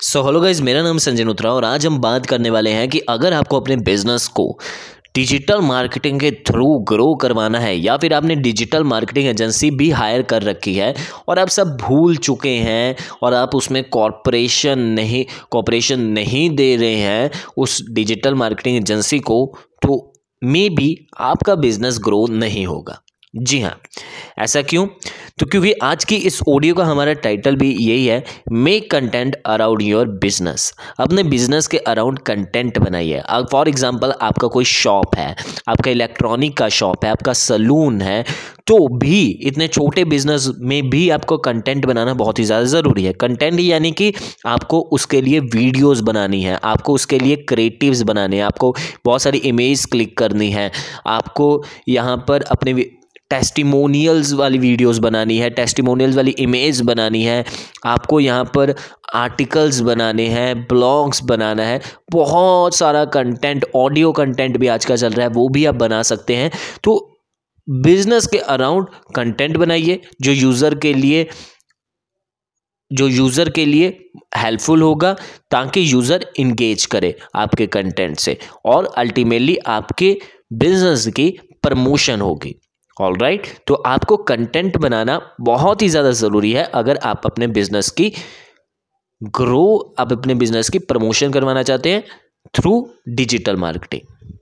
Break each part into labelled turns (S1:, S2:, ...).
S1: So hello guys मेरा नाम संजय नुत्रा और आज हम बात करने वाले हैं कि अगर आपको अपने बिज़नेस को डिजिटल मार्केटिंग के थ्रू ग्रो करवाना है, या फिर आपने डिजिटल मार्केटिंग एजेंसी भी हायर कर रखी है, और आप सब भूल चुके हैं, और आप उसमें कॉरपोरेशन नहीं कॉपरेशन नहीं दे रहे हैं, उस डिजिटल मार्केटिंग एजेंसी को तो मे बी आपका बिज़नेस ग्रो नहीं होगा। जी हाँ ऐसा क्यों? तो क्योंकि आज की इस ऑडियो का हमारा टाइटल भी यही है make content around your business अपने बिज़नेस के अराउंड कंटेंट बनाइए। फॉर एग्जांपल आपका कोई शॉप है, आपका इलेक्ट्रॉनिक का शॉप है, आपका सलून है तो भी इतने छोटे बिज़नेस में भी आपको कंटेंट बनाना बहुत ही ज़्यादा ज़रूरी है। कंटेंट यानी कि आपको उसके लिए वीडियोस बनानी है, आपको उसके लिए क्रिएटिव्स बनाने हैं, आपको बहुत सारी इमेज क्लिक करनी है, आपको यहाँ पर अपने टेस्टिमोनियल्स वाली वीडियोस बनानी है टेस्टिमोनियल्स वाली इमेज बनानी है, आपको यहाँ पर आर्टिकल्स बनाने हैं ब्लॉग्स बनाना है, बहुत सारा कंटेंट ऑडियो कंटेंट भी आज का चल रहा है, वो भी आप बना सकते हैं। तो बिज़नेस के अराउंड कंटेंट बनाइए, जो यूज़र के लिए, जो यूज़र के लिए हेल्पफुल होगा, ताकि यूज़र इंगेज करे आपके कंटेंट से, और अल्टीमेटली आपके बिज़नेस की प्रमोशन होगी। All right right? तो आपको कंटेंट बनाना बहुत ही ज़्यादा ज़रूरी है अगर आप अपने बिज़नेस की ग्रो आप अपने बिज़नेस की प्रमोशन करवाना चाहते हैं थ्रू डिजिटल मार्केटिंग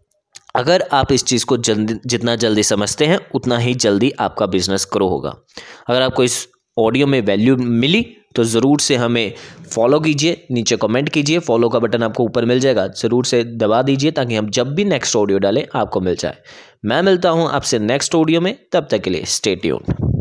S1: अगर आप इस चीज़ को जल्दी, जितना जल्दी समझते हैं, उतना ही जल्दी आपका बिज़नेस ग्रो होगा अगर आपको इस ऑडियो में वैल्यू मिली तो ज़रूर से हमें फॉलो कीजिए, नीचे कमेंट कीजिए फॉलो का बटन आपको ऊपर मिल जाएगा, ज़रूर से दबा दीजिए ताकि हम जब भी नेक्स्ट ऑडियो डालें, आपको मिल जाए। मैं मिलता हूँ आपसे नेक्स्ट ऑडियो में, तब तक के लिए स्टे ट्यून